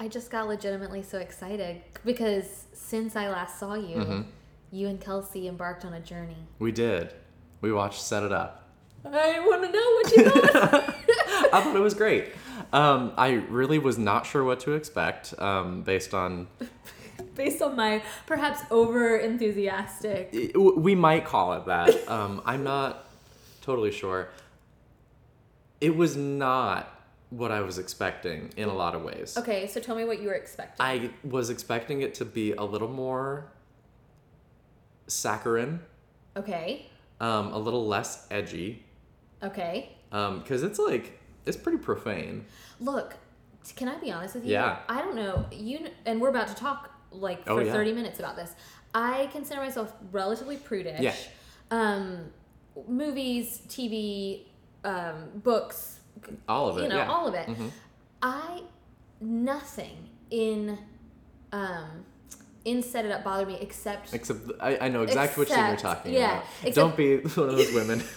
I just got legitimately so excited because since I last saw you, Mm-hmm. you and Kelsey embarked on a journey. We did. We watched Set It Up. I want to know what you thought. I thought it was great. Um, I really was not sure what to expect um, based on. Based on my perhaps over enthusiastic. We might call it that. Um, I'm not totally sure. It was not what I was expecting in a lot of ways. Okay, so tell me what you were expecting. I was expecting it to be a little more saccharine, okay, um, a little less edgy, okay. Um, because it's like it's pretty profane. Look, can I be honest with you? Yeah. I don't know. You and we're about to talk like Oh, for yeah. 30 minutes about this. I consider myself relatively prudish. Yeah. Um movies, TV, um books, All of it, you know, yeah. all of it. Mhm. I nothing in um in set it up bothered me except Except I, I know exactly what scene you're talking yeah, about. except- Don't be one of those women.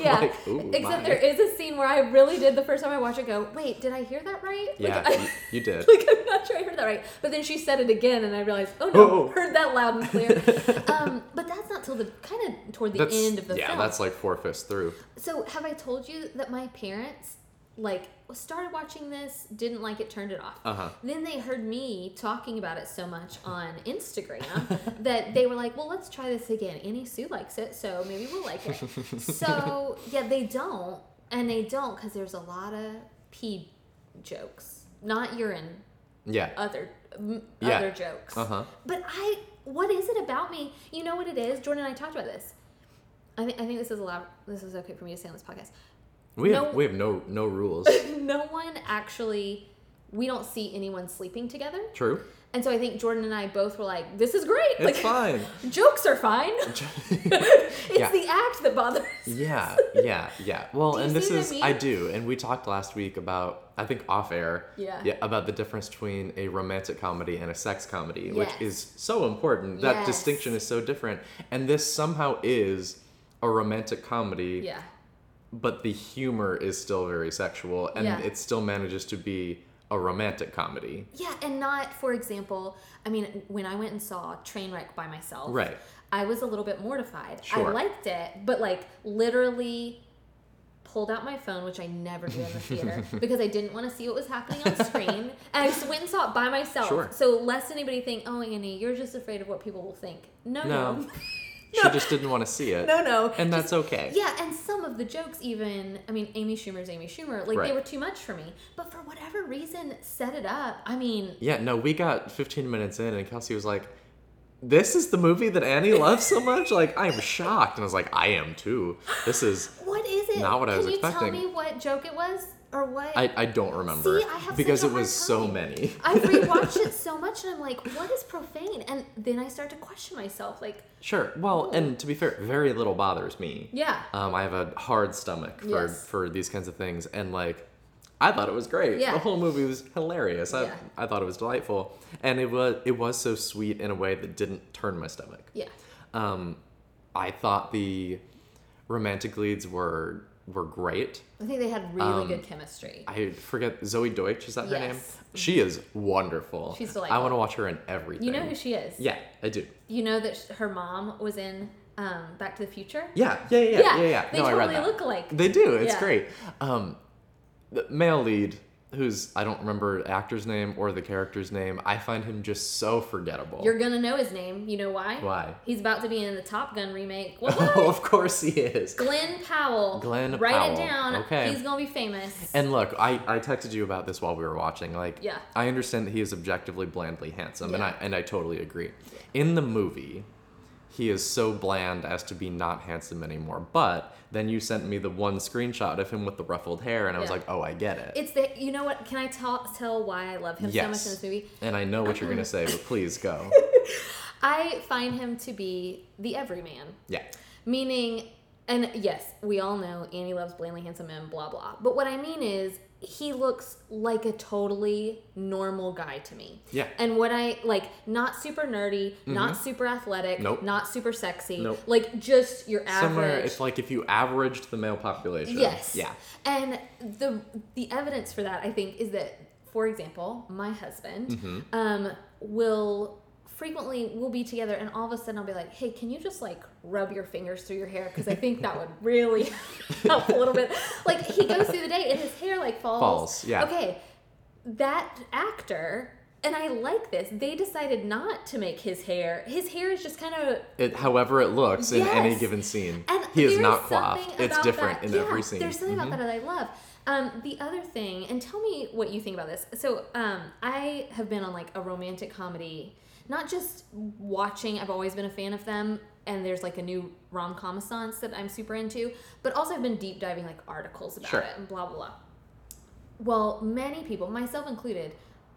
Yeah. like, except my." there is a scene where I really did the first time I watched it go, wait, did I hear that right? Yeah, Like, you, you did. like I'm not sure I heard that right. But then she said it again, and I realized, oh no, Oh. heard that loud and clear. um, but that's not till the kind of toward the That's end of the yeah, film. Yeah, that's like four fifths through. so have I told you that my parents like started watching this, didn't like it, turned it off. Uh huh. Then they heard me talking about it so much on Instagram that they were like, "Well, let's try this again." Annie Sue likes it, so maybe we'll like it. so yeah, they don't, and they don't because there's a lot of pee jokes, not urine, Yeah. other m- Yeah. other jokes. Uh huh. But I, what is it about me? You know what it is? Jordan and I talked about this. I think I think this is allowed. This is okay for me to say on this podcast. We have No- we have no no rules. no one actually. We don't see anyone sleeping together. True. And so I think Jordan and I both were like, "This is great. It's like, fine. jokes are fine. it's Yeah. the act that bothers." Yeah, yeah, yeah. Well, and this what I is mean? I do, and we talked last week about I think off air. Yeah. Yeah, about the difference between a romantic comedy and a sex comedy, which is so important. That Yes. distinction is so different, and this somehow is a romantic comedy, Yeah. But the humor is still very sexual, and Yeah. it still manages to be a romantic comedy. Yeah, and not, for example, I mean, when I went and saw Trainwreck by myself, Right. I was a little bit mortified. Sure. I liked it, but like literally pulled out my phone, which I never do in the theater because I didn't want to see what was happening on screen. and I just went and saw it by myself. Sure. So lest anybody think, oh, Annie, you're just afraid of what people will think. No, No. no. She just didn't want to see it, No, no. and Just- that's okay. Yeah, and some of the jokes, even, I mean, Amy Schumer's Amy Schumer, like they were too much for me. But for whatever reason, set it up. I mean, Yeah, no, we got 15 minutes in, and Kelsey was like, This is the movie that Annie loves so much? Like, I am shocked. And I was like, I am too. This is. what is it? Not what I Can was you expecting. tell me what joke it was? Or what? I, I don't remember. See, I because it was so many. I rewatched it so much and I'm like, what is profane? And then I start to question myself, like, Sure. Well, and to be fair, very little bothers me. yeah. Um, I have a hard stomach for, Yes. for these kinds of things. And, like, I thought it was great. Yeah. The whole movie was hilarious. I, Yeah. I thought it was delightful. And it was, it was so sweet in a way that didn't turn my stomach. Yeah. Um, I thought the romantic leads were were great. I think they had really Um, good chemistry. I forget Zoey Deutch is that her name? Yes. She is wonderful. She's delightful. I want to watch her in everything. You know who she is? Yeah, I do. You know that sh- her mom was in um, Back to the Future? Yeah, yeah, yeah, yeah, yeah. yeah. They no, I totally read that. look alike. They do. It's Yeah. great. Um, the male lead, who's I don't remember the actor's name or the character's name. I find him just so forgettable. You're gonna know his name. You know why? Why? He's about to be in the Top Gun remake. What? oh, of course he is. Glen Powell. Glen Powell. Write Powell. it down. Okay. He's gonna be famous. And look, I, I texted you about this while we were watching. Like, Yeah. I understand that he is objectively blandly handsome, and I and I totally agree. In the movie, he is so bland as to be not handsome anymore. But then you sent me the one screenshot of him with the ruffled hair, and I was Yeah. like, oh, I get it. it's the you know what? Can I tell tell why I love him so much in this movie? and I know what you're gonna say, but please go. I find him to be the everyman. Yeah. Meaning, and yes, we all know Annie loves blandly handsome men, blah blah. But what I mean is, he looks like a totally normal guy to me. Yeah. And what I like, not super nerdy, not super athletic, Mm-hmm. Nope. not super sexy. Nope. Like just your average. Somewhere, it's like if you averaged the male population. Yes. Yeah. And the the evidence for that, I think, is that for example, my husband Mm-hmm. um, will frequently we'll be together and all of a sudden I'll be like, "Hey, can you just like rub your fingers through your hair because I think that would really help a little bit." Like he goes through the day and his hair like falls. Falls, yeah. Okay. That actor and I like this. They decided not to make his hair. His hair is just kind of It, however it looks in any given scene, and he is not coiffed. It's different that- in yeah, every scene. There's something Mhm. about that that I love. Um, the other thing, and tell me what you think about this. So, um, I have been on like a romantic comedy, not just watching. I've always been a fan of them, and there's like a new rom com that I'm super into. But also, I've been deep diving like articles about Sure. it and blah blah blah. Well, many people, myself included.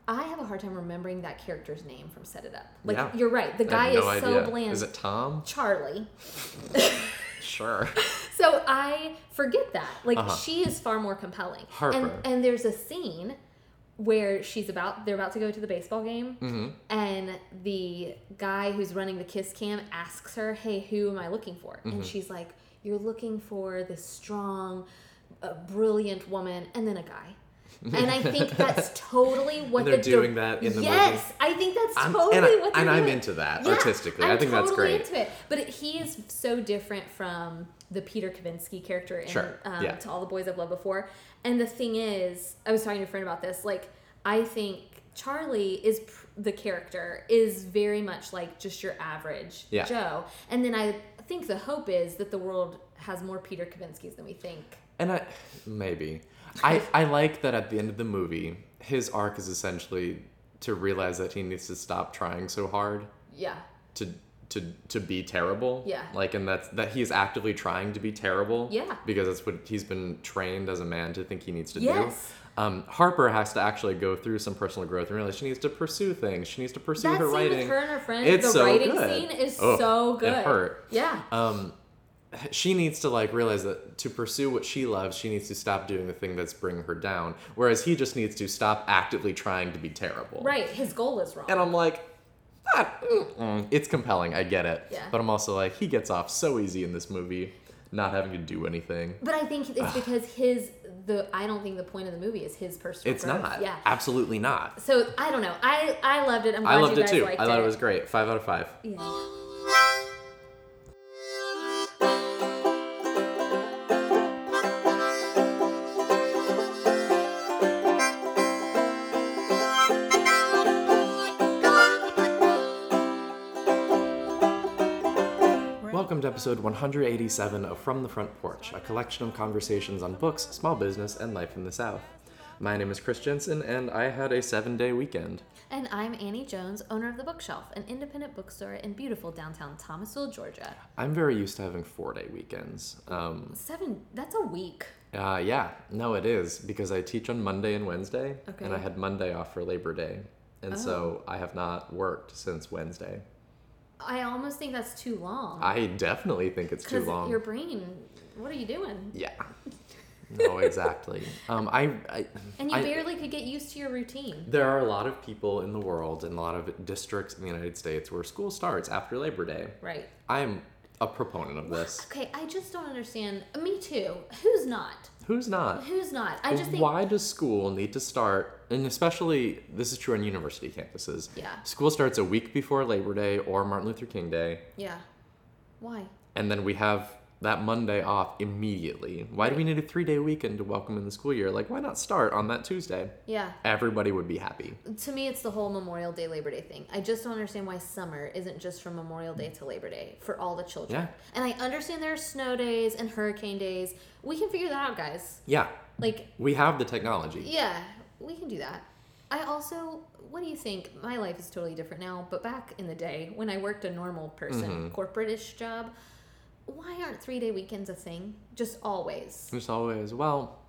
I have a hard time remembering that character's name from Set It Up. Like Yeah. you're right, the guy no is idea. so bland. Is it Tom? Charlie. Sure. So I forget that. Like Uh-huh. she is far more compelling. Harper. And and there's a scene where she's about they're about to go to the baseball game hmm and the guy who's running the kiss cam asks her, "Hey, who am I looking for?" Mm-hmm. And she's like, "You're looking for this strong, uh, brilliant woman and then a guy." and I think that's totally what And they're the doing that in the movie? yes, I think that's I'm, totally and I, what they're and I'm into that Yeah, artistically. I think that's totally great. Into it. But it, he is so different from the Peter Kavinsky character in Sure, um, yeah. To All the Boys I've Loved Before. And the thing is, I was talking to a friend about this. Like, I think Charlie is pr- the character is very much like just your average Yeah. Joe. And then I think the hope is that the world has more Peter Kavinskys than we think. And I maybe I I like that at the end of the movie, his arc is essentially to realize that he needs to stop trying so hard Yeah. to to to be terrible. Yeah. Like and that's that he is actively trying to be terrible. Yeah. Because that's what he's been trained as a man to think he needs to Yes. do. Um, Harper has to actually go through some personal growth and realize she needs to pursue things. She needs to pursue That her scene writing. with her and her friend, It's the so writing good. scene is Ugh, so it good. hurt. Yeah. um, she needs to like realize that to pursue what she loves, she needs to stop doing the thing that's bringing her down. Whereas he just needs to stop actively trying to be terrible. Right. His goal is wrong. And I'm like, ah, mm-mm. it's compelling. I get it. Yeah. But I'm also like, he gets off so easy in this movie, not having to do anything. But I think it's because his the I don't think the point of the movie is his personal. It's growth. not. Yeah. Absolutely not. So I don't know. I I loved it. I'm glad I loved you it too. liked I thought it. it was great. Five out of five. Yeah. Episode 187 of From the Front Porch, a collection of conversations on books, small business, and life in the South. My name is Chris Jensen, and I had a seven day weekend. And I'm Annie Jones, owner of the Bookshelf, an independent bookstore in beautiful downtown Thomasville, Georgia. I'm very used to having four day weekends. Um, Seven. That's a week. uh, yeah, no, it is because I teach on Monday and Wednesday, Okay. and I had Monday off for Labor Day, and so I have not worked since Wednesday. I almost think that's too long. I definitely think it's too long. your brain. What are you doing? Yeah. No, exactly. um, I, I And you I- barely could get used to your routine. There are a lot of people in the world and a lot of districts in the United States where school starts after Labor Day. Right. I am a proponent of this. Okay, I just don't understand. Me too. Who's not? Who's not? Who's not? I just think. Why does school need to start, and especially this is true on university campuses? Yeah. School starts a week before Labor Day or Martin Luther King Day, Yeah. Why? and then we have that Monday off immediately. Why do we need a three day weekend to welcome in the school year? Like, why not start on that Tuesday? Yeah. Everybody would be happy. To me, it's the whole Memorial Day, Labor Day thing. I just don't understand why summer isn't just from Memorial Day to Labor Day for all the children. Yeah. And I understand there are snow days and hurricane days. We can figure that out, guys. Yeah, Like, we have the technology. yeah, we can do that. I also, what do you think? My life is totally different now, but back in the day when I worked a normal person, Mm-hmm. corporate-ish job, why aren't three-day weekends a thing? Just always. There's always, well,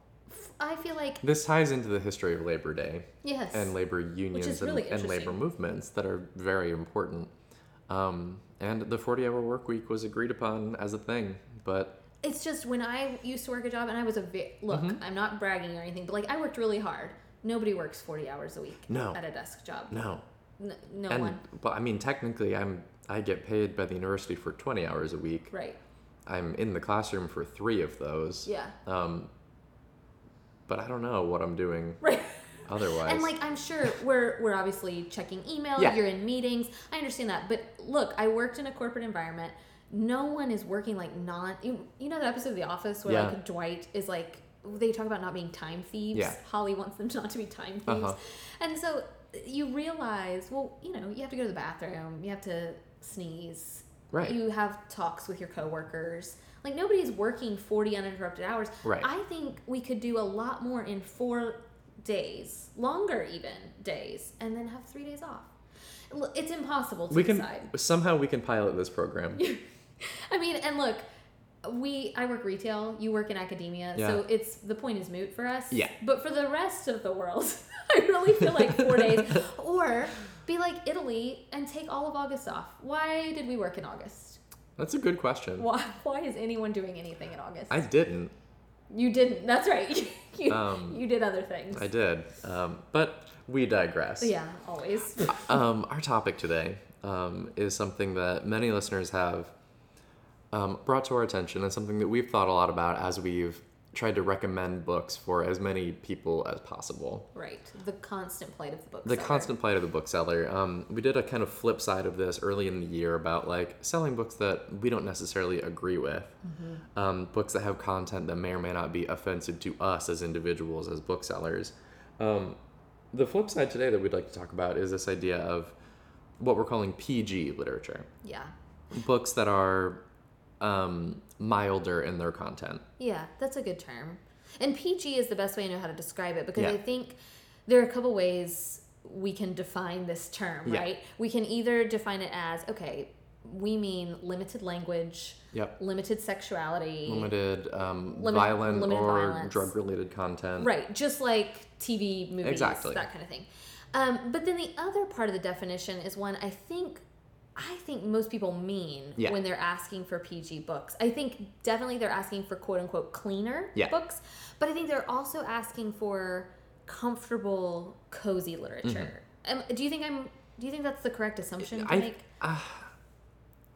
I feel like This ties into the history of Labor Day yes. and labor unions is and, and labor movements that are very important. Um, and the 40 hour work week was agreed upon as a thing, but It's just when I used to work a job and I was a vi- look, Mm-hmm. I'm not bragging or anything, but like I worked really hard. Nobody works 40 hours a week No. at a desk job. no. N- no and one. but I mean technically I'm I get paid by the university for 20 hours a week. Right. I'm in the classroom for 3 of those. Yeah. Um but I don't know what I'm doing. Right. otherwise. And like I'm sure we're we're obviously checking email, Yeah. you're in meetings. I understand that. But look, I worked in a corporate environment. No one is working like non you, you know that episode of The Office where Yeah. like Dwight is like they talk about not being time thieves. Yeah. Holly wants them not to be time thieves. Uh-huh. And so you realize, well, you know, you have to go to the bathroom, you have to sneeze. Right. You have talks with your coworkers. Like nobody's working 40 uninterrupted hours. Right. I think we could do a lot more in 4 days, longer even days, and then have 3 days off. It's impossible to we can decide. somehow we can pilot this program. I mean, and look, we I work retail, you work in academia, Yeah. so it's the point is moot for us. Yeah. But for the rest of the world, I really feel like four days. Or be like Italy and take all of August off. Why did we work in August? That's a good question. Why why is anyone doing anything in August? I didn't. you didn't. That's right. you, Um, you did other things. I did. Um, but we digress. yeah, always. Um, our topic today um, is something that many listeners have um, brought to our attention and something that we've thought a lot about as we've tried to recommend books for as many people as possible. right. The constant plight of the book. The constant plight of the bookseller. Um, we did a kind of flip side of this early in the year about like selling books that we don't necessarily agree with, um, books that have content that may or may not be offensive to us as individuals, as booksellers. Um, the flip side today that we'd like to talk about is this idea of what we're calling PG literature, Yeah. books that are um, milder in their content. Yeah, that's a good term. And PG is the best way I know how to describe it because Yeah. I think there are a couple ways we can define this term, Yeah. right? We can either define it as okay, we mean limited language, Yep. limited sexuality, Limited, um, Limit- violent limited or violence. drug-related content. right? Just like TV movies, Exactly. that kind of thing. Um, but then the other part of the definition is one I think I think most people mean Yeah. when they're asking for PG books. I think definitely they're asking for quote unquote cleaner Yeah. books, but I think they're also asking for comfortable, cozy literature. Um, do you think I'm? Do you think that's the correct assumption to Mm-hmm. I, make?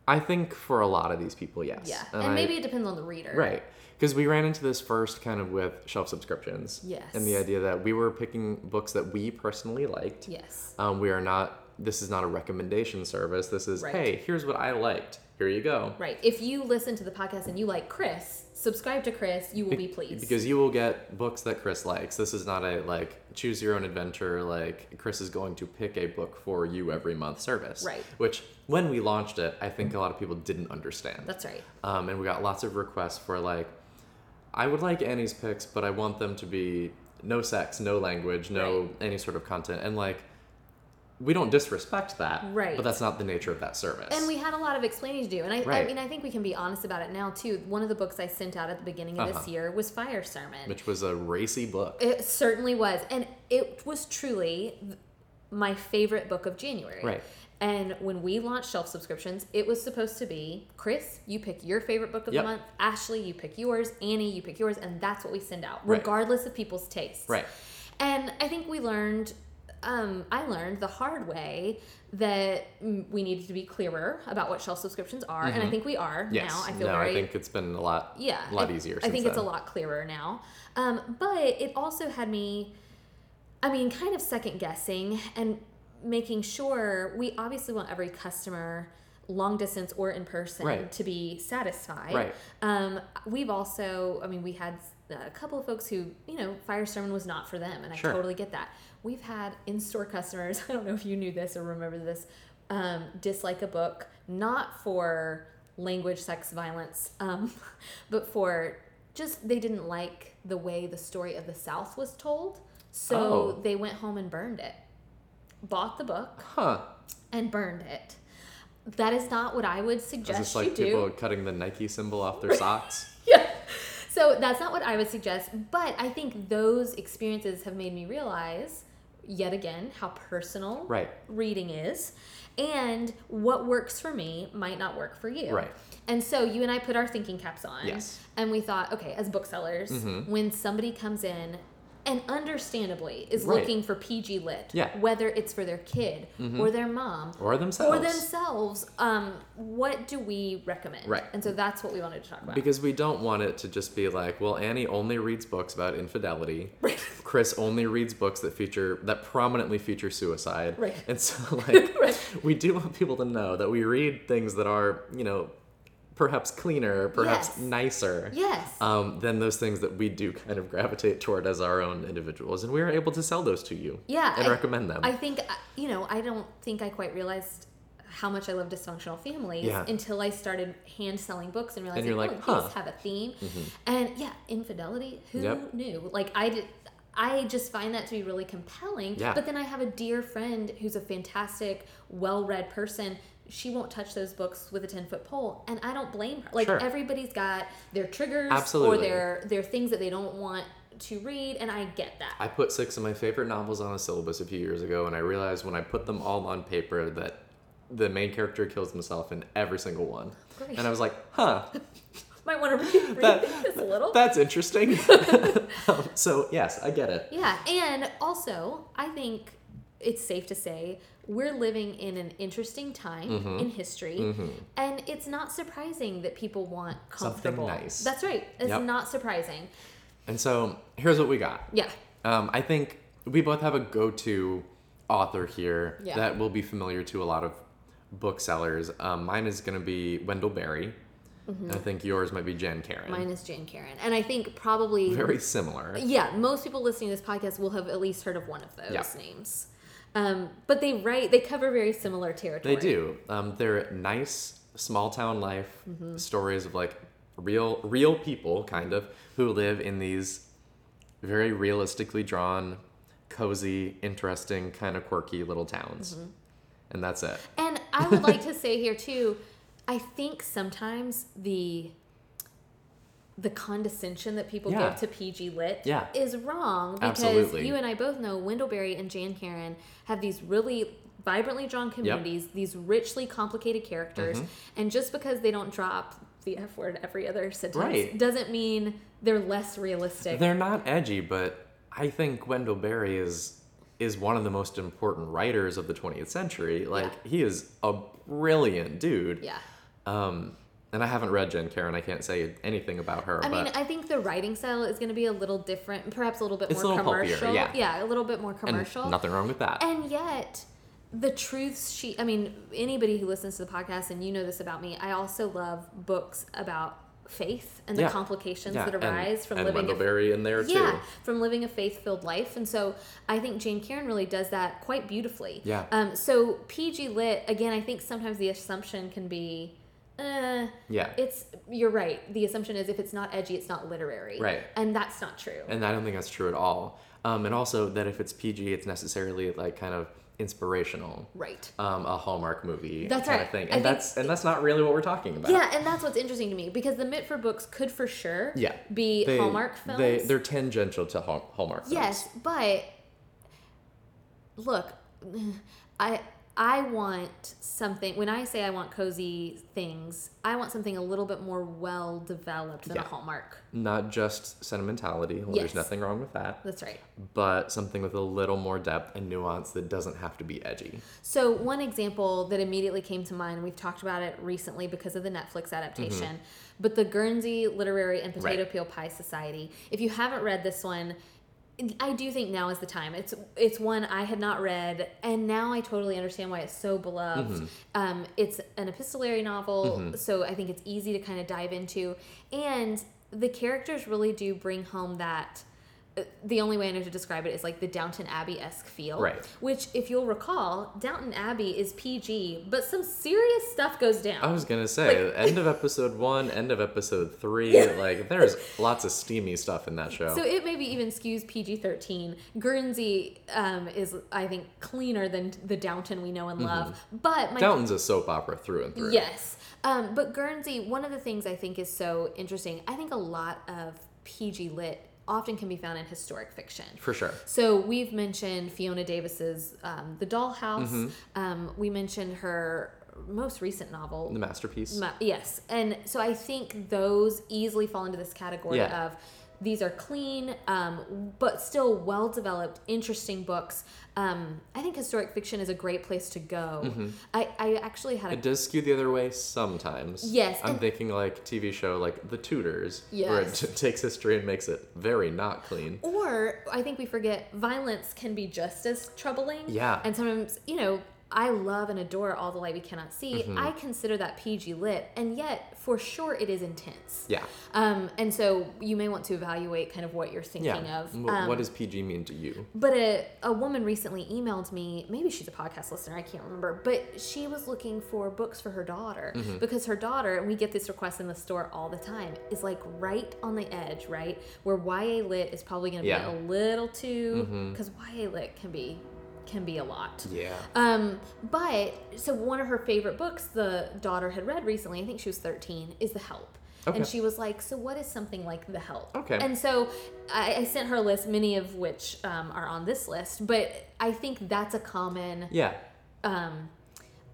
I think for a lot of these people, yes. Yeah, And and I- maybe it depends on the reader. Right. Because we ran into this first kind of with shelf subscriptions. Yes. And the idea that we were picking books that we personally liked. Yes. Um, we are not, this is not a recommendation service. This is, Right. hey, here's what I liked. Here you go. Right. If you listen to the podcast and you like Chris, subscribe to Chris. You will be pleased. Because you will get books that Chris likes. This is not a like choose your own adventure, like Chris is going to pick a book for you every month service. Right. Which, when we launched it, I think a lot of people didn't understand. that's right. Um, and we got lots of requests for like, I would like Annie's picks, but I want them to be no sex, no language, no Right. any sort of content. And like, we don't disrespect that, Right. But that's not the nature of that service. And we had a lot of explaining to do. And I, I mean, I think we can be honest about it now, too. One of the books I sent out at the beginning of this Uh-huh. year was Fire Sermon. which was a racy book. It certainly was. And it was truly my favorite book of January. Right. And when we launched shelf subscriptions, it was supposed to be Chris, you pick your favorite book of Yep. the month. Ashley, you pick yours. Annie, you pick yours. And that's what we send out, Right. regardless of people's tastes. Right. And I think we learned, um, I learned the hard way that we needed to be clearer about what shelf subscriptions are. And I think we are Mm-hmm. Yes. now. I feel no, very I think it's been a lot, yeah a lot I- easier. i think it's a lot clearer now um, but it also had me i mean kind of second guessing and making sure we obviously want every customer long distance or in person Right. to be satisfied Right. um, we've also i mean we had a couple of folks who you know fire sermon was not for them and i Sure. totally get that we've had in-store customers i don't know if you knew this or remember this um, dislike a book not for language sex violence um, but for just they didn't like the way the story of the south was told so Oh. they went home and burned it bought the book Huh. and burned it that is not what i would suggest. Is this like you do people cutting the Nike symbol off their socks? yeah. So that's not what I would suggest, but I think those experiences have made me realize yet again how personal Right. reading is and what works for me might not work for you. Right. And so you and I put our thinking caps on Yes. and we thought, okay, as booksellers, Mhm. when somebody comes in and understandably is Right. looking for PG lit. Yeah. Mm-hmm. Whether it's for their kid or their mom or themselves. or themselves, um, what do we recommend? Right. And so that's what we wanted to talk about. Because we don't want it to just be like, well, Annie only reads books about infidelity. Right. Chris only reads books that feature that prominently feature suicide. Right. And so like Right. we do want people to know that we read things that are, you know, perhaps cleaner, perhaps Yes. nicer. yes. Um, than those things that we do kind of gravitate toward as our own individuals, and we are able to sell those to you, Yeah, and I- recommend them. I think, uh, you know, I don't think I quite realized how much I love dysfunctional families Yeah. until I started hand selling books and realizing, you're like, oh, huh. Mm-hmm. these have a theme. And yeah, infidelity, who Yep. knew? Like, I did. I just find that to be really compelling. Yeah. But then I have a dear friend who's a fantastic, well read person. She won't touch those books with a 10 foot pole. And I don't blame her. Like, Sure. everybody's got their triggers Absolutely. or their, their things that they don't want to read. And I get that. I put six of my favorite novels on a syllabus a few years ago, and I realized when I put them all on paper that the main character kills himself in every single one. Great. And I was like, huh, Might want to read, read That- this a little. that's interesting. Um, so, yes, I get it. Yeah, and also, I think it's safe to say we're living in an interesting time Mm-hmm. in history, and it's not surprising that people want comfortable Something nice. That's right. It's Yep. not surprising. And so, here's what we got. Yeah. Um, I think we both have a go to author here Yeah. that will be familiar to a lot of booksellers. Um, mine is going to be Wendell Berry. And I think yours might be Jan Karon. Mm-hmm. Mine is Jan Karon, and I think probably Very similar. yeah, most people listening to this podcast will have at least heard of one of those Yeah. names. Um, but they write they cover very similar territory. They do. Um, they're nice small town life Mm-hmm. stories of like real real people kind of who live in these very realistically drawn, cozy, interesting, kind of quirky little towns. Mm-hmm. And that's it. And I would like to say here too, I think sometimes the the condescension that people Yeah. give to PG lit Yeah. is wrong because Absolutely. you and I both know Wendell Berry and Jan Karon have these really vibrantly drawn communities, these richly complicated characters, Mm-hmm. and just because they don't drop the F word every other sentence Right. doesn't mean they're less realistic. They're not edgy, but I think Wendell Berry is is one of the most important writers of the 20th century. Like he is a brilliant dude. yeah. Um, and I haven't read Jan Karon. I can't say anything about her. I mean, I think the writing style is going to be a little different, perhaps a little bit more little pulpier, commercial. yeah. a little bit more and commercial. nothing wrong with that. And yet, the truths she, I mean, anybody who listens to the podcast, and you know this about me, I also love books about faith and the Yeah. complications yeah, that and- arise from and living Wendell a Berry in there too. yeah, from living a faith-filled life, and so I think Jan Karon really does that quite beautifully. Yeah. Um. So PG lit again. I think sometimes the assumption can be, uh, Yeah. it's you're right. The assumption is if it's not edgy, it's not literary. Right. And that's not true. And I don't think that's true at all. Um, and also that if it's PG, it's necessarily like kind of inspirational. right. Um, a Hallmark movie That's kind right. of thing. I And think- that's and that's not really what we're talking about. Yeah, and that's what's interesting to me because the Mitford books could for sure Yeah. be They- Hallmark films. They they're tangential to Hallmark films. yes, but look, I I want something when I say I want cozy things, I want something a little bit more well developed than Yeah. a Hallmark. Not just sentimentality. Well, Yes. There's nothing wrong with that. That's right. But something with a little more depth and nuance that doesn't have to be edgy. So one example that immediately came to mind, and we've talked about it recently because of the Netflix adaptation, but the Guernsey Literary and Potato Mm-hmm. Right. Peel Pie Society. If you haven't read this one, I do think now is the time. It's it's one I had not read, and now I totally understand why it's so beloved. Mm-hmm. Um, it's an epistolary novel, so I think it's easy to kind of dive into, and the characters really do bring home that. The only way I know to describe it is like the Downton Abbey esque feel. Right. Which, if you'll recall, Downton Abbey is PG, but some serious stuff goes down. I was gonna say, end of episode one, end of episode three, like there's lots of steamy stuff in that show. So it maybe even skews PG 13. Guernsey um, is, I think, cleaner than the Downton we know and love. But my Downton's a soap opera through and through. Yes. Um, but Guernsey, one of the things I think is so interesting, I think a lot of PG lit often can be found in historic fiction. For sure. So we've mentioned Fiona Davis's um, The Dollhouse. Mm-hmm. Um, we mentioned her most recent novel, The masterpiece. Ma- yes, and so I think those easily fall into this category Yeah. of these are clean, um, but still well developed, interesting books. Um, I think historic fiction is a great place to go. I, I actually had a It does skew the other way sometimes. Yes, I'm and- thinking like TV show like The Tudors, where it t- takes history and makes it very not clean. Or I think we forget violence can be just as troubling. Yeah. And sometimes, you know, I love and adore All the Light We Cannot See. Mm-hmm. I consider that PG lit, and yet for sure it is intense. Yeah. Um, and so you may want to evaluate kind of what you're thinking Yeah. of. Um, what does PG mean to you? but a, a woman recently emailed me, maybe she's a podcast listener, I can't remember, but she was looking for books for her daughter Mm-hmm. because her daughter, and we get this request in the store all the time, is like right on the edge, right? Where YA lit is probably going to Yeah. Mm-hmm. be a little too, because YA lit can be can be a lot. Yeah. Um, but so one of her favorite books the daughter had read recently, I think she was 13, is The Help. Okay. And she was like, So, what is something like The Help? Okay. And so I, I sent her a list, many of which um, are on this list, but I think that's a common Yeah. um,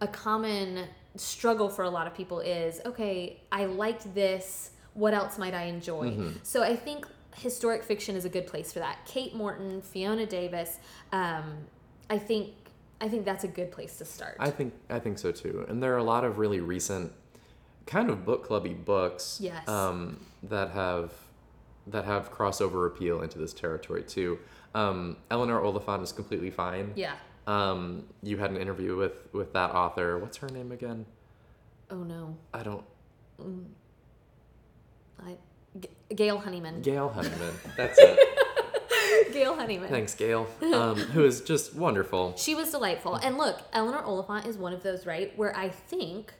a common struggle for a lot of people is okay, I liked this. What else might I enjoy? Mm-hmm. So I think historic fiction is a good place for that. Kate Morton, Fiona Davis. Um, I think I think that's a good place to start. I think I think so too. And there are a lot of really recent kind of book clubby books Yes. um, that have that have crossover appeal into this territory too. Um, Eleanor Oliphant is completely fine. yeah. Um, you had an interview with with that author. What's her name again? Oh no. I don't. I G- Gail Honeyman. Gail Honeyman. That's it. Gail Honeyman. Thanks, Gail. Um, who is just wonderful. She was delightful. And look, Eleanor Oliphant is one of those, right, where I think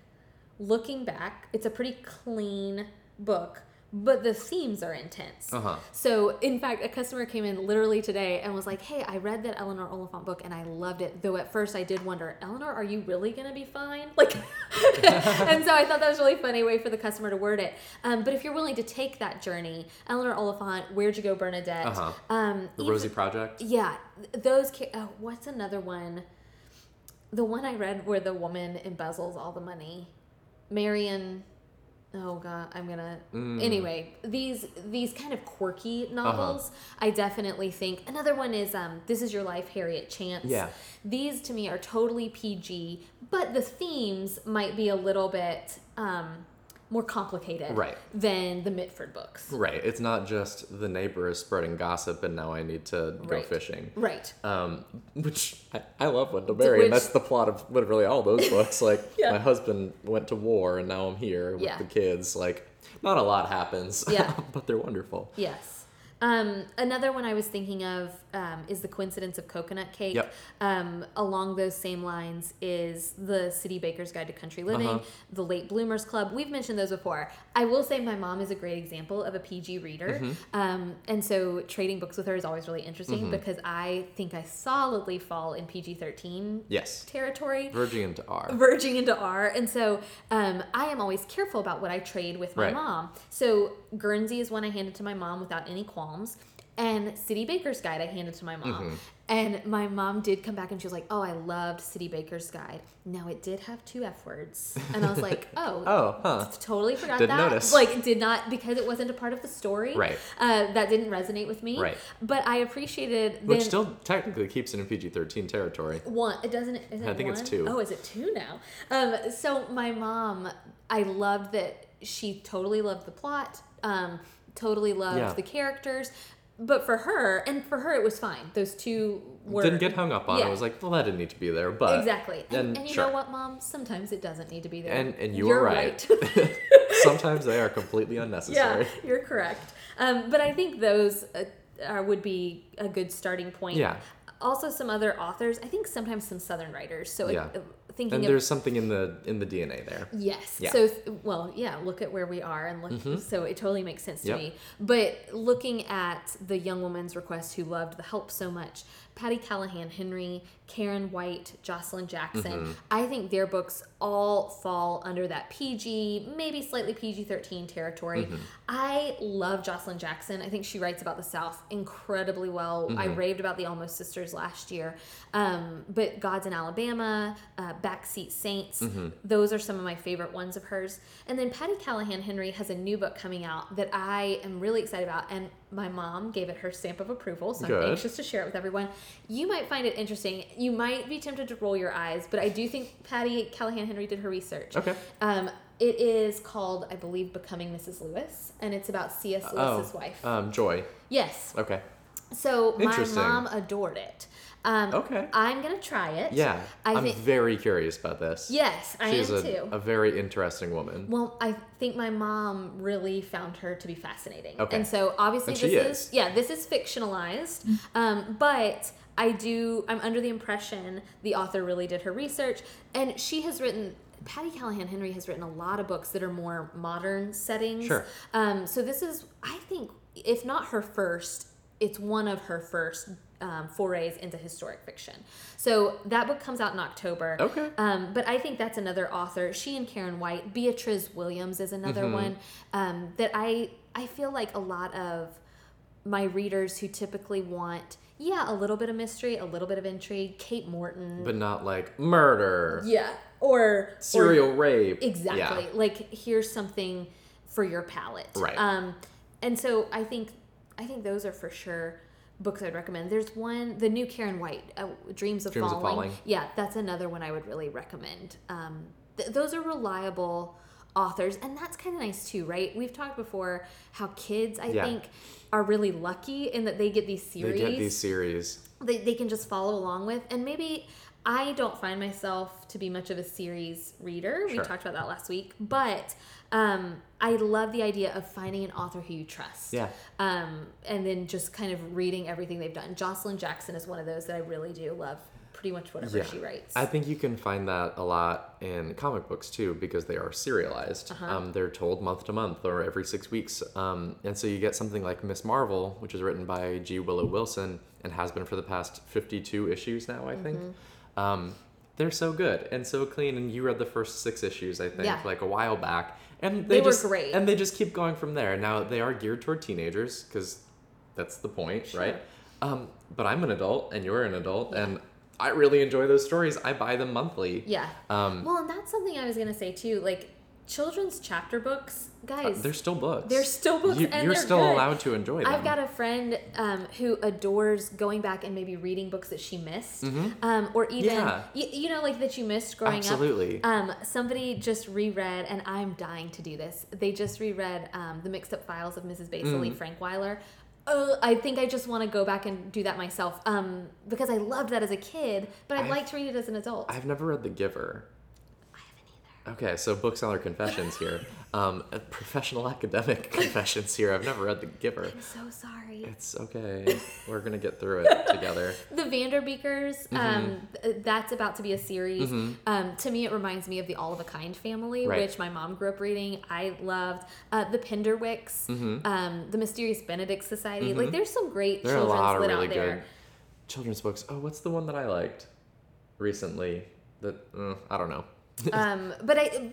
looking back, it's a pretty clean book, but the themes are intense. Uh-huh. So, in fact, a customer came in literally today and was like, "Hey, I read that Eleanor Oliphant book and I loved it. Though at first I did wonder, Eleanor, are you really going to be fine?" Like, and so I thought that was a really funny way for the customer to word it. Um, but if you're willing to take that journey, Eleanor Oliphant, Where'd You Go, Bernadette? Uh-huh. Um, The even- Rosie Project. yeah, those. Oh, what's another one? The one I read where the woman embezzles all the money. Marion. Oh god, I'm gonna. Mm. Anyway, these these kind of quirky Uh-huh. novels, I definitely think. Another one is um, "This Is Your Life," Harriet Chance. Yeah. These to me are totally PG, but the themes might be a little bit um, more complicated Right. than the Mitford books. Right. It's not just the neighbor is spreading gossip and now I need to go fishing. Right. Um, which I, I love Wendell Berry, and that's the plot of literally all those books. Like, Yeah. my husband went to war, and now I'm here with Yeah. the kids. Like, not a lot happens. Yeah. but they're wonderful. Yes. Um, another one I was thinking of um, is the coincidence of coconut cake. Yep. Um, along those same lines is the City Baker's Guide to Country Living, Uh-huh. the Late Bloomers Club. We've mentioned those before. I will say my mom is a great example of a PG reader, Mm-hmm. um, and so trading books with her is always really interesting because I think I solidly fall in PG thirteen Yes. territory Verging into R. verging into R. And so um, I am always careful about what I trade with my Right. mom. So Guernsey is one I handed to my mom without any qualms. And City Baker's Guide I handed to my mom. Mm-hmm. And my mom did come back and she was like, Oh, I loved City Baker's Guide. Now it did have two F words. And I was like, Oh, Oh, huh. totally forgot Didn't that. notice. Like, did not, because it wasn't a part of the story. Right. Uh, that didn't resonate with me. Right. But I appreciated Which then- still technically keeps it in PG 13 territory. one. It doesn't. Is it I think it's two. Oh, is it two now? Um, so my mom, I loved that she totally loved the plot. Um, totally loved Yeah. the characters. But for her, and for her, it was fine. Those two were Didn't get hung up on it. Yeah. I was like, well, that didn't need to be there. But exactly. And, and and you sure. know what, mom? Sometimes it doesn't need to be there. And and you You're were right. Sometimes they are completely unnecessary. yeah, you're correct. Um, but I think those uh, are, would be a good starting point. Yeah. Also, some other authors. I think sometimes some Southern writers. So Yeah. uh, thinking And of there's something in the in the DNA there. Yes. Yeah. So, well, yeah, look at where we are and look, mm-hmm. so it totally makes sense to Yep. me. But looking at the young woman's request who loved the help so much, Patti Callahan Henry, Karen White, Joshilyn Jackson, I think their books all fall under that PG, maybe slightly PG 13 territory. I love Joshilyn Jackson. I think she writes about the South incredibly well. I raved about the Almost Sisters last year. Um, but Gods in Alabama, uh, Backseat Saints, those are some of my favorite ones of hers. And then Patti Callahan Henry has a new book coming out that I am really excited about. And my mom gave it her stamp of approval, so Good. I'm anxious to share it with everyone. You might find it interesting. You might be tempted to roll your eyes, but I do think Patti Callahan Henry did her research. Okay. Um, it is called, I believe, Becoming Mrs. Lewis, and it's about C.S. Lewis's wife. Um, Joy. yes. Okay. So my mom adored it. Um, Okay. I'm gonna try it. Yeah. I I'm think. very curious about this. Yes, I She's am a, too. a very interesting woman. Well, I think my mom really found her to be fascinating. Okay. And so obviously And this she is. is. yeah, this is fictionalized. Um, but I do I'm under the impression the author really did her research and she has written Patti Callahan Henry has written a lot of books that are more modern settings. Sure. Um, so this is I think if not her first, it's one of her first um, forays into historic fiction. So that book comes out in October. Okay. Um, but I think that's another author. She and Karen White. Beatriz Williams is another Mm-hmm. one um, that I I feel like a lot of my readers who typically want yeah a little bit of mystery, a little bit of intrigue. Kate Morton. But not like murder, yeah, or or- serial rape. Exactly. Yeah. Like here's something for your palate. Right. Um, and so I think I think those are for sure books I'd recommend. There's one, the new Karen White, uh, Dreams of Dreams of Falling. Falling. Yeah, that's another one I would really recommend. Um, th- those are reliable authors, and that's kind of nice too, right? We've talked before how kids, I Yeah. think, are really lucky in that they get these series. They get these series. they, they can just follow along with and maybe i don't find myself to be much of a series reader we talked about that last week but um, i love the idea of finding an author who you trust Yeah. um, and then just kind of reading everything they've done joshilyn jackson is one of those that i really do love pretty much whatever Yeah. she writes I think you can find that a lot in comic books too because they are serialized. Uh-huh. Um, they're told month to month or every six weeks. Um, and so you get something like Miss Marvel, which is written by G. Willow Wilson and has been for the past 52 issues now, I think. Um, they're so good and so clean. And you read the first six issues, I think, Yeah. like a while back. And They they, were just, great. And they just keep going from there. Now, they are geared toward teenagers because that's the point, Sure. right? Um, but I'm an adult and you're an adult, and I really enjoy those stories. I buy them monthly. yeah Um, well and that's something i was gonna say too like children's chapter books uh, guys they're still books. they're still books You, and you're they're still good. allowed to enjoy them. I've got a friend um, who adores going back and maybe reading books that she missed, um, or even Mm-hmm. Yeah. y- you know, like that you missed growing Absolutely. up. Um, somebody just reread, and I'm dying to do this. They just reread um, the Mixed Up Files of Mrs. Basil Mm. Frankweiler. Uh, I think I just want to go back and do that myself um, because I loved that as a kid, but I'd I've- like to read it as an adult. I've never read The Giver. I haven't either. Okay, so bookseller confessions here. Um, professional academic confessions here. I've never read The Giver. I'm so sorry. It's okay. We're gonna get through it together. The Vanderbeekers, Mm-hmm. um, that's about to be a series. Um, to me, it reminds me of the All of a Kind family, Right. which my mom grew up reading. I loved uh, the Penderwicks, Mm-hmm. um, the Mysterious Benedict Society. Like, there's some great There are a children's lot of really out there. good children's books. Oh, what's the one that I liked recently? That uh, I don't know. um, but I,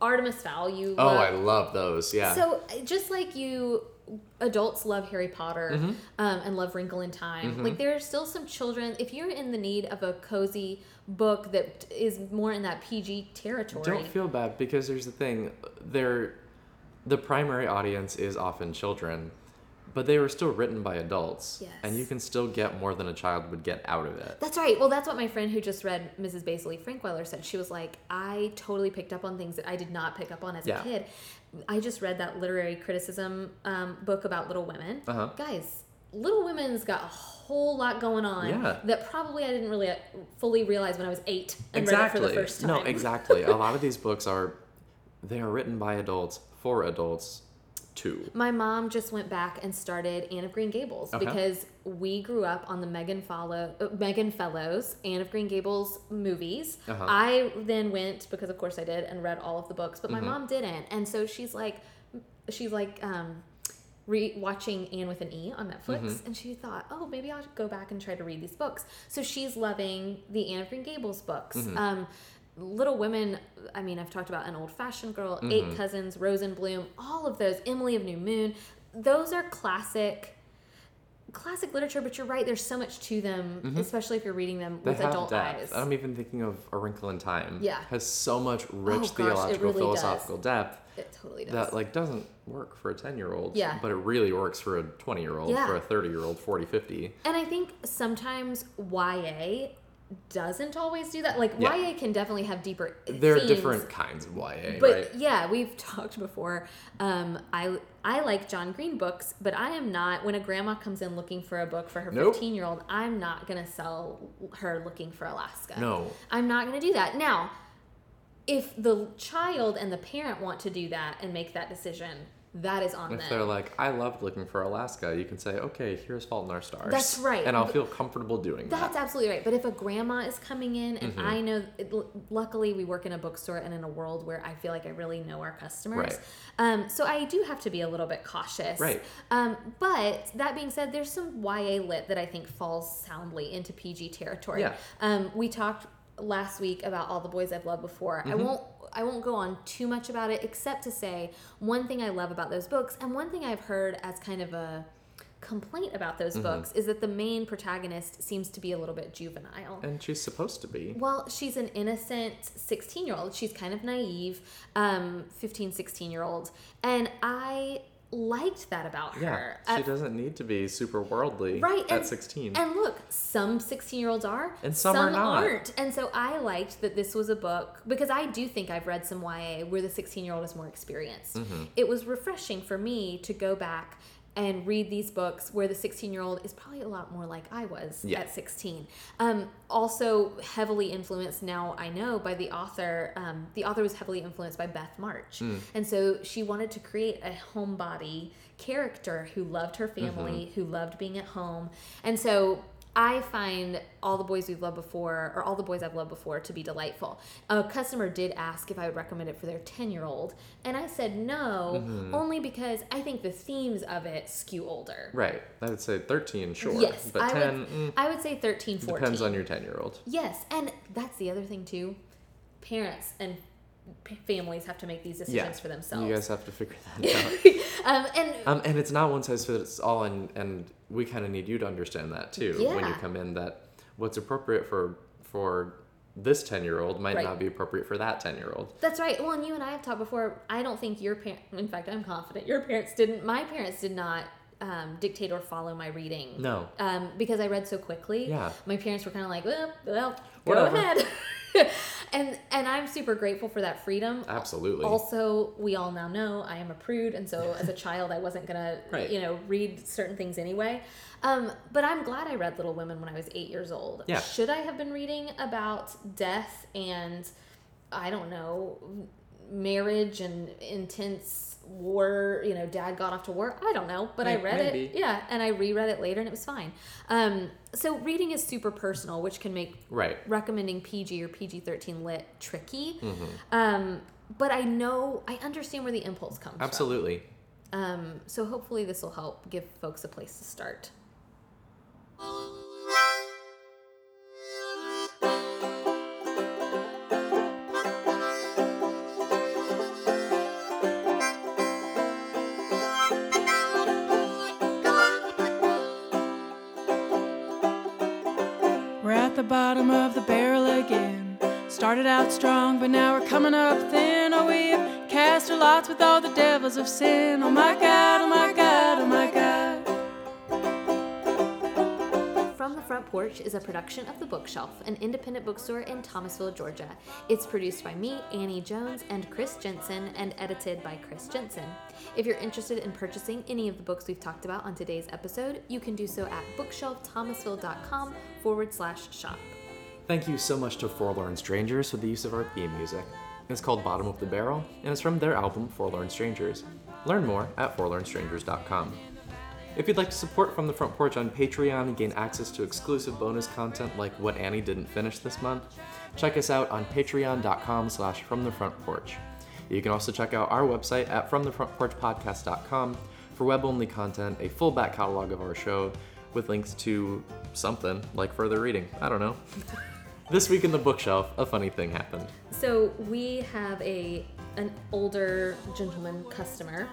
Artemis Fowl, you Oh, love. I love those. Yeah. So just like you, adults love Harry Potter Mm-hmm. um, and love Wrinkle in Time. Like there are still some children. If you're in the need of a cozy book that is more in that PG territory, Don't feel bad because there's the thing, they're the primary audience is often children, but they were still written by adults, Yes. and you can still get more than a child would get out of it. That's right. Well, that's what my friend who just read Mrs. Basil E. Frankweiler said. She was like, I totally picked up on things that I did not pick up on as Yeah. a kid. I just read that literary criticism um, book about Little Women. Uh-huh. Guys, Little Women's got a whole lot going on Yeah. that probably I didn't really uh, fully realize when I was eight and read it for the first time. No, exactly. a lot of these books are they are written by adults for adults too. My mom just went back and started Anne of Green Gables because we grew up on the Megan Follow uh, Megan Follows Anne of Green Gables movies. Uh-huh. I then went because of course I did and read all of the books, but Mm-hmm. my mom didn't, and so she's like, she's like. um Re- watching Anne with an E on Netflix, Mm-hmm. and she thought, "Oh, maybe I'll go back and try to read these books." So she's loving the Anne of Green Gables books. Mm-hmm. Um, Little Women. I mean, I've talked about An Old Fashioned Girl, Mm-hmm. Eight Cousins, Rose in Bloom, all of those. Emily of New Moon. Those are classic classic literature, but you're right. There's so much to them, especially if you're reading them Mm-hmm. They with adult depth. eyes. I'm even thinking of A Wrinkle in Time. Yeah. Has so much rich Oh, gosh, theological, really does. philosophical depth it totally does. that like doesn't work for a 10 year old. Yeah. But it really works for a 20 year old, Yeah. for a 30 year old, 40, 50. And I think sometimes YA doesn't always do that. Like Yeah. YA can definitely have deeper. There are different kinds of YA, But right? yeah, we've talked before. Um, I I like John Green books, but I am not. When a grandma comes in looking for a book for her Nope. fifteen year old, I'm not gonna sell her looking for Alaska. No. I'm not gonna do that. Now, if the child and the parent want to do that and make that decision, that is on If them. they're like, I loved looking for Alaska, you can say, okay, here's Fault in Our Stars. That's right. And I'll But- feel comfortable doing That's that. That's absolutely right. But if a grandma is coming in, and Mm-hmm. I know, it, luckily we work in a bookstore and in a world where I feel like I really know our customers. Right. Um, so I do have to be a little bit cautious. Right. Um, but that being said, there's some YA lit that I think falls soundly into PG territory. Yeah. Um, we talked last week about all the boys I've loved before. I Mm-hmm. won't. I won't go on too much about it, except to say one thing I love about those books, and one thing I've heard as kind of a complaint about those Mm-hmm. books is that the main protagonist seems to be a little bit juvenile. And she's supposed to be. Well, she's an innocent 16 year old. She's kind of naive, um, 15, 16 year old. And I liked that about Yeah. her. She doesn't need to be super worldly right at and, 16. and look some 16 year olds are And some are not. not and so i liked that this was a book because i do think i've read some ya where the 16 year old is more experienced Mm-hmm. it was refreshing for me to go back and read these books where the 16 year old is probably a lot more like i was Yeah. at 16 um, also heavily influenced now i know by the author um, the author was heavily influenced by beth march Hmm. and so she wanted to create a homebody character who loved her family Mm-hmm. who loved being at home and so I find all the boys we've loved before, or all the boys I've loved before, to be delightful. A customer did ask if I would recommend it for their 10 year old, and I said no, Mm-hmm. only because I think the themes of it skew older. right. I would say 13, sure. Yes, but I 10, would, mm, I would say 13, 14. depends on your 10 year old. Yes, and that's the other thing too. Parents and families have to make these decisions Yeah. for themselves. You guys have to figure that out. um, and Um, and it's not one size fits all, and, and we kind of need you to understand that too when you come in. That what's appropriate for for this ten year old might Right. not be appropriate for that ten year old. That's right. Well, and you and I have talked before. I don't think your parent. In fact, I'm confident your parents didn't. My parents did not um, dictate or follow my reading. No. Um, because I read so quickly. Yeah. My parents were kind of like, well, well, Whatever. go ahead. and and I'm super grateful for that freedom. Absolutely. Also, we all now know I am a prude, and so as a child, I wasn't gonna, Right. you know, read certain things anyway. Um, but I'm glad I read Little Women when I was eight years old. Yeah. Should I have been reading about death and I don't know, marriage and intense war, you know, dad got off to war. I don't know, but I read maybe. it. Yeah, and I reread it later and it was fine. Um, so reading is super personal, which can make Right. recommending PG or PG 13 lit tricky. Mm-hmm. Um, but I know, I understand where the impulse comes Absolutely. from. Um, so hopefully this will help give folks a place to start. Started out strong, but now we're coming up thin. Oh, we have cast our lots with all the devils of sin. Oh my God, oh my God, oh my God. From the Front Porch is a production of The Bookshelf, an independent bookstore in Thomasville, Georgia. It's produced by me, Annie Jones, and Chris Jensen, and edited by Chris Jensen. If you're interested in purchasing any of the books we've talked about on today's episode, you can do so at bookshelfthomasville.com forward slash shop. Thank you so much to Forlorn Strangers for the use of our theme music. It's called Bottom of the Barrel, and it's from their album Forlorn Strangers. Learn more at forlornstrangers.com. If you'd like to support From the Front Porch on Patreon and gain access to exclusive bonus content like what Annie didn't finish this month, check us out on patreon.com slash from the front porch. You can also check out our website at fromthefrontporchpodcast.com for web-only content, a full back catalog of our show, with links to something like further reading. I don't know. this week in the bookshelf, a funny thing happened. So we have a an older gentleman customer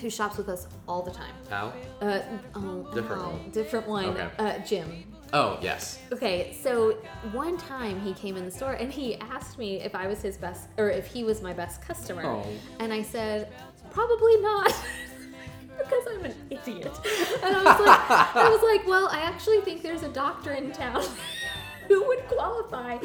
who shops with us all the time. How? Uh, oh, Different no, one. different one. Okay. Uh, Jim. Oh, yes. Okay, so one time he came in the store and he asked me if I was his best or if he was my best customer. Oh. And I said, probably not. because I'm an idiot. And I was like I was like, well, I actually think there's a doctor in town who would qualify.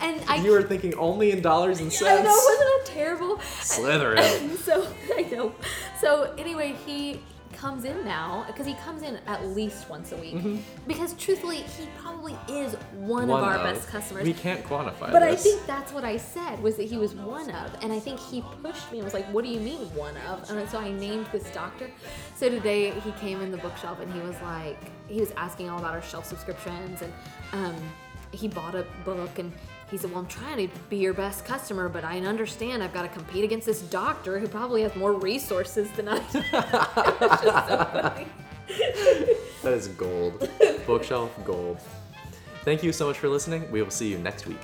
And I You were thinking only in dollars and I cents? know, wasn't it terrible? Slytherin. so I know. So anyway, he comes in now because he comes in at least once a week. Because truthfully, he probably is one, of our best customers. We can't quantify But I think that's what I said was that he was one of, and I think he pushed me and was like, "What do you mean one of?" And so I named this doctor. So today he came in the bookshelf and he was like, he was asking all about our shelf subscriptions, and um, he bought a book and he said, "Well, I'm trying to be your best customer, but I understand I've got to compete against this doctor who probably has more resources than I." do." That is gold. Bookshelf gold. Thank you so much for listening. We will see you next week.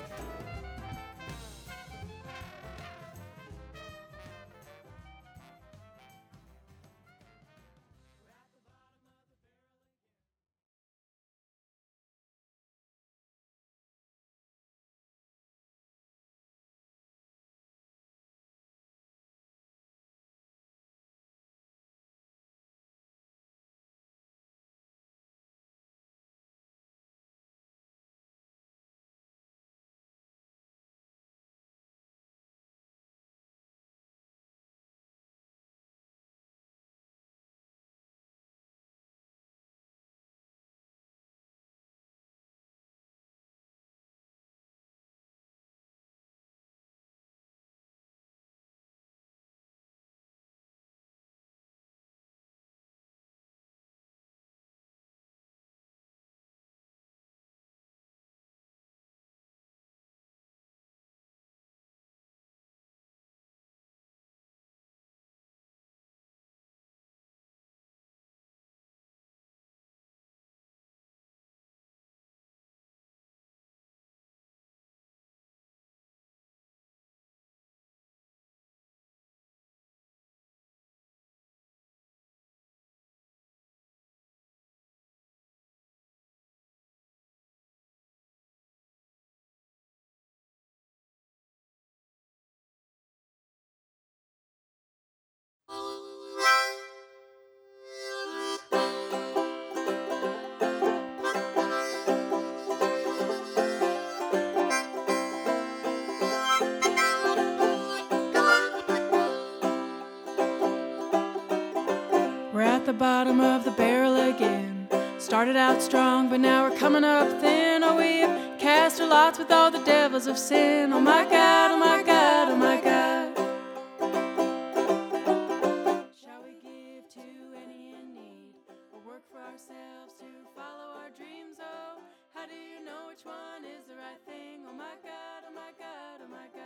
Bottom of the barrel again. Started out strong, but now we're coming up thin. Oh, we've cast our lots with all the devils of sin. Oh my God, oh my God, oh my God. Do you know which one is the right thing? Oh my God, oh my God, oh my God.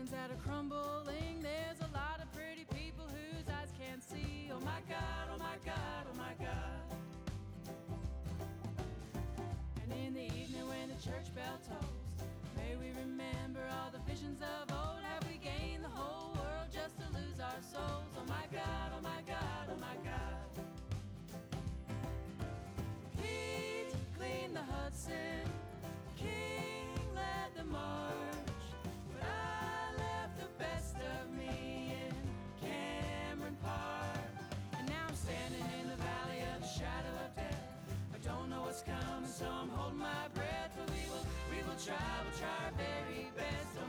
Buildings that are crumbling. There's a lot of pretty people whose eyes can't see. Oh my God, oh my God, oh my God. And in the evening when the church bell tolls, may we remember all the visions of comes, some hold my breath, but we will, we will try, we'll try our very best.